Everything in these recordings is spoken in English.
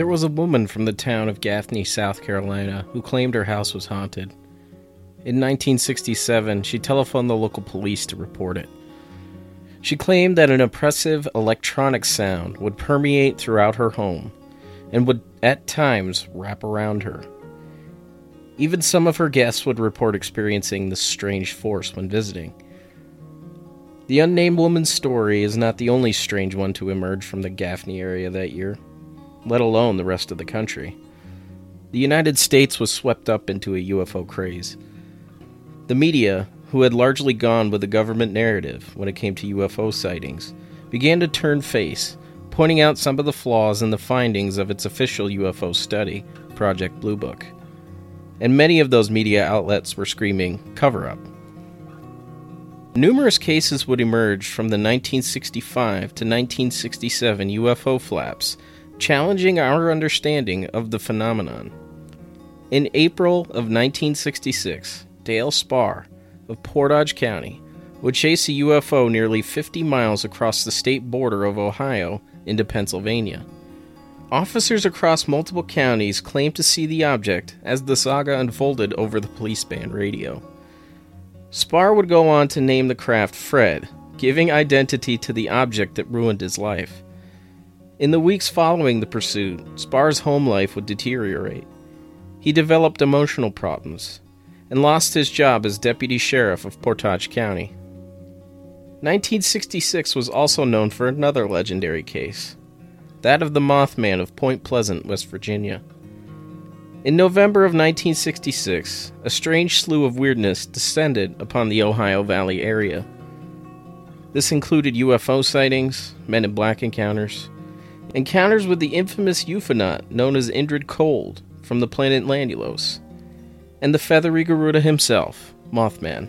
There was a woman from the town of Gaffney, South Carolina, who claimed her house was haunted. In 1967, she telephoned the local police to report it. She claimed that an oppressive electronic sound would permeate throughout her home and would at times wrap around her. Even some of her guests would report experiencing this strange force when visiting. The unnamed woman's story is not the only strange one to emerge from the Gaffney area that year, let alone the rest of the country. The United States was swept up into a UFO craze. The media, who had largely gone with the government narrative when it came to UFO sightings, began to turn face, pointing out some of the flaws in the findings of its official UFO study, Project Blue Book. And many of those media outlets were screaming, cover up. Numerous cases would emerge from the 1965 to 1967 UFO flaps, challenging our understanding of the phenomenon. In April of 1966, Dale Spaur of Portage County would chase a UFO nearly 50 miles across the state border of Ohio into Pennsylvania. Officers across multiple counties claimed to see the object as the saga unfolded over the police band radio. Spaur would go on to name the craft Fred, giving identity to the object that ruined his life. In the weeks following the pursuit, Spaur's home life would deteriorate. He developed emotional problems, and lost his job as deputy sheriff of Portage County. 1966 was also known for another legendary case that of the Mothman of Point Pleasant, West Virginia. In November of 1966, a strange slew of weirdness descended upon the Ohio Valley area. This included UFO sightings, Men in Black encounters, encounters with the infamous UFOnaut known as Indrid Cold from the planet Lanulos, and the feathery Garuda himself, Mothman.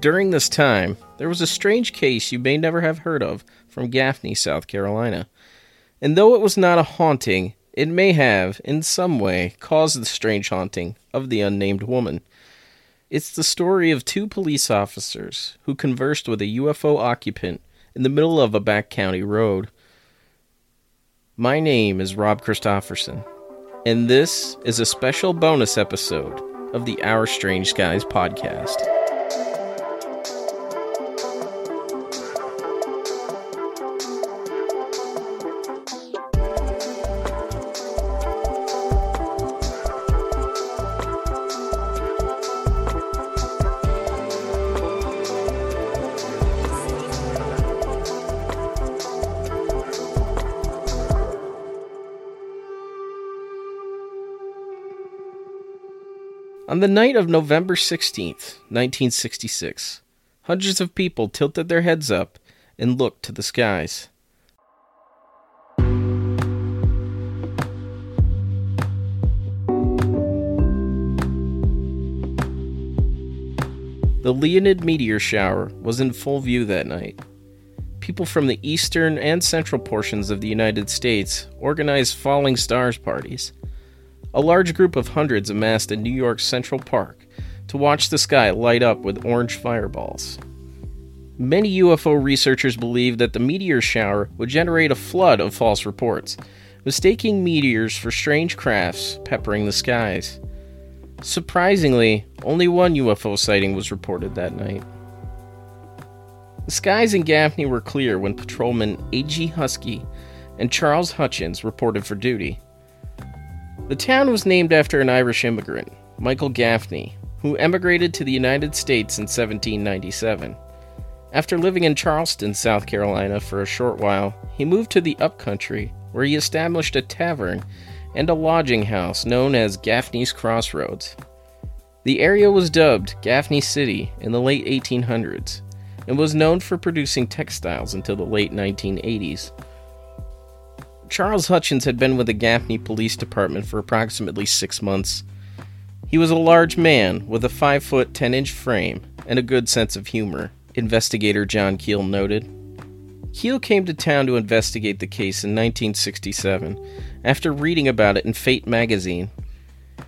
During this time, there was a strange case you may never have heard of from Gaffney, South Carolina. And though it was not a haunting, it may have, in some way, caused the strange haunting of the unnamed woman. It's the story of two police officers who conversed with a UFO occupant in the middle of a back county road. My name is Rob Christofferson and this is a special bonus episode of the Our Strange Skies podcast. On the night of November 16th, 1966, hundreds of people tilted their heads up and looked to the skies. The Leonid meteor shower was in full view that night. People from the eastern and central portions of the United States organized falling stars parties a large group of hundreds amassed in New York's Central Park to watch the sky light up with orange fireballs. Many UFO researchers believe that the meteor shower would generate a flood of false reports, mistaking meteors for strange crafts peppering the skies. Surprisingly, only one UFO sighting was reported that night. The skies in Gaffney were clear when patrolman A.G. Huskey and Charles Hutchins reported for duty. The town was named after an Irish immigrant, Michael Gaffney, who emigrated to the United States in 1797. After living in Charleston, South Carolina for a short while, he moved to the upcountry where he established a tavern and a lodging house known as Gaffney's Crossroads. The area was dubbed Gaffney City in the late 1800s and was known for producing textiles until the late 1980s. Charles Hutchins had been with the Gaffney Police Department for approximately six months. He was a large man with a 5 foot 10 inch frame and a good sense of humor, investigator John Keel noted. Keel came to town to investigate the case in 1967 after reading about it in Fate magazine.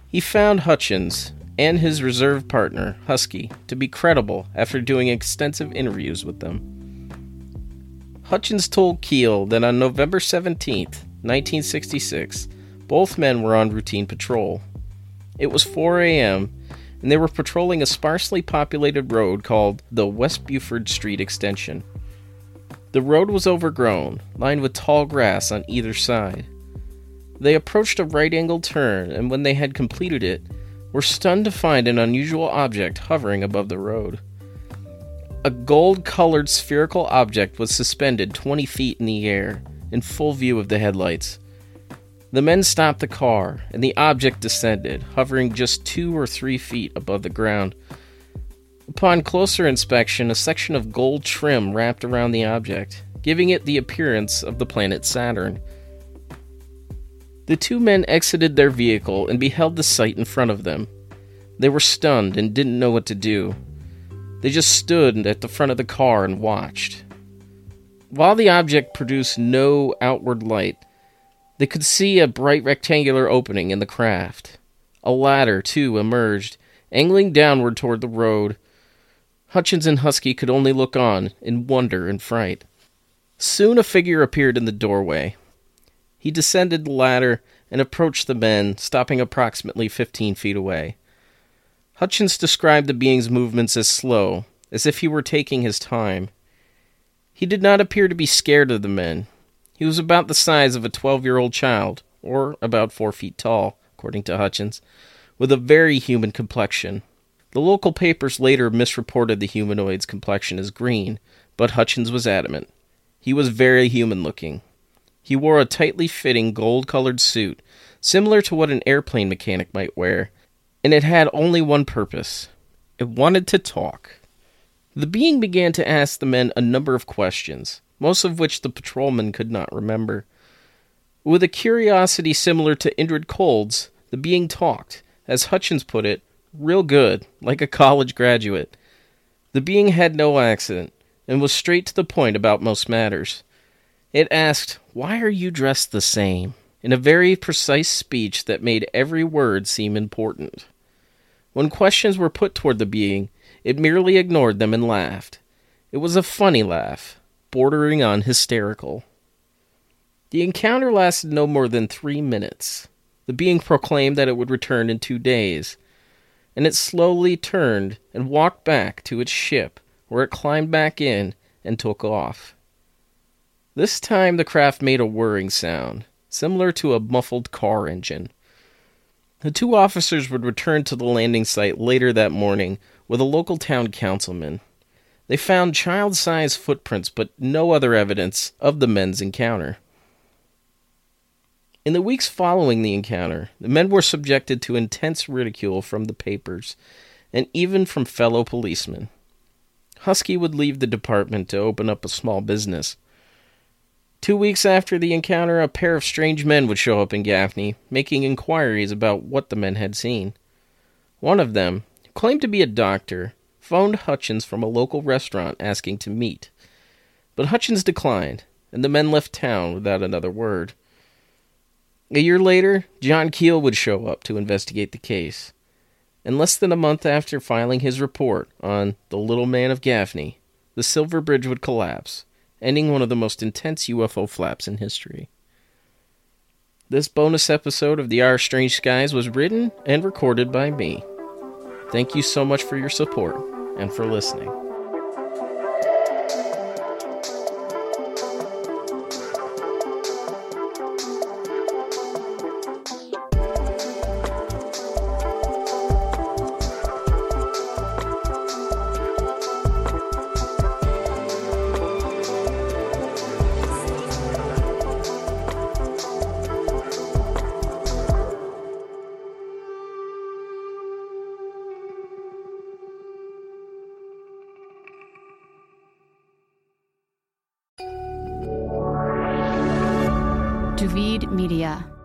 He found Hutchins and his reserve partner, Huskey, to be credible after doing extensive interviews with them. Hutchins told Keel that on November 17th, 1966, both men were on routine patrol. It was 4 a.m., and they were patrolling a sparsely populated road called the West Buford Street Extension. The road was overgrown, lined with tall grass on either side. They approached a right angle turn, and when they had completed it, were stunned to find an unusual object hovering above the road. A gold colored spherical object was suspended 20 feet in the air, in full view of the headlights. The men stopped the car, and the object descended, hovering just two or three feet above the ground. Upon closer inspection, a section of gold trim wrapped around the object, giving it the appearance of the planet Saturn. The two men exited their vehicle and beheld the sight in front of them. They were stunned and didn't know what to do. They just stood at the front of the car and watched. While the object produced no outward light, they could see a bright rectangular opening in the craft. A ladder, too, emerged, angling downward toward the road. Hutchins and Huskey could only look on in wonder and fright. Soon a figure appeared in the doorway. He descended the ladder and approached the men, stopping approximately 15 feet away. Hutchins described the being's movements as slow, as if he were taking his time. He did not appear to be scared of the men. He was about the size of a 12 year old child, or about four feet tall, according to Hutchins, with a very human complexion. The local papers later misreported the humanoid's complexion as green, but Hutchins was adamant. He was very human looking. He wore a tightly fitting gold colored suit, similar to what an airplane mechanic might wear, and it had only one purpose it wanted to talk. The being began to ask the men a number of questions, most of which the patrolmen could not remember. With a curiosity similar to Indrid Cold's, the being talked, as Hutchins put it, real good, like a college graduate. The being had no accent, and was straight to the point about most matters. It asked, Why are you dressed the same? in a very precise speech that made every word seem important. When questions were put toward the being, it merely ignored them and laughed. It was a funny laugh, bordering on hysterical. The encounter lasted no more than three minutes. The being proclaimed that it would return in two days, and it slowly turned and walked back to its ship, where it climbed back in and took off. This time the craft made a whirring sound, similar to a muffled car engine. The two officers would return to the landing site later that morning with a local town councilman. They found child sized footprints, but no other evidence of the men's encounter. In the weeks following the encounter, the men were subjected to intense ridicule from the papers and even from fellow policemen. Huskey would leave the department to open up a small business. Two weeks after the encounter, a pair of strange men would show up in Gaffney, making inquiries about what the men had seen. One of them, who claimed to be a doctor, phoned Hutchins from a local restaurant asking to meet. But Hutchins declined, and the men left town without another word. A year later, John Keel would show up to investigate the case. And less than a month after filing his report on the Little Man of Gaffney, the Silver Bridge would collapse ending one of the most intense UFO flaps in history. This bonus episode of the Our Strange Skies was written and recorded by me. Thank you so much for your support and for listening. Duvid Media.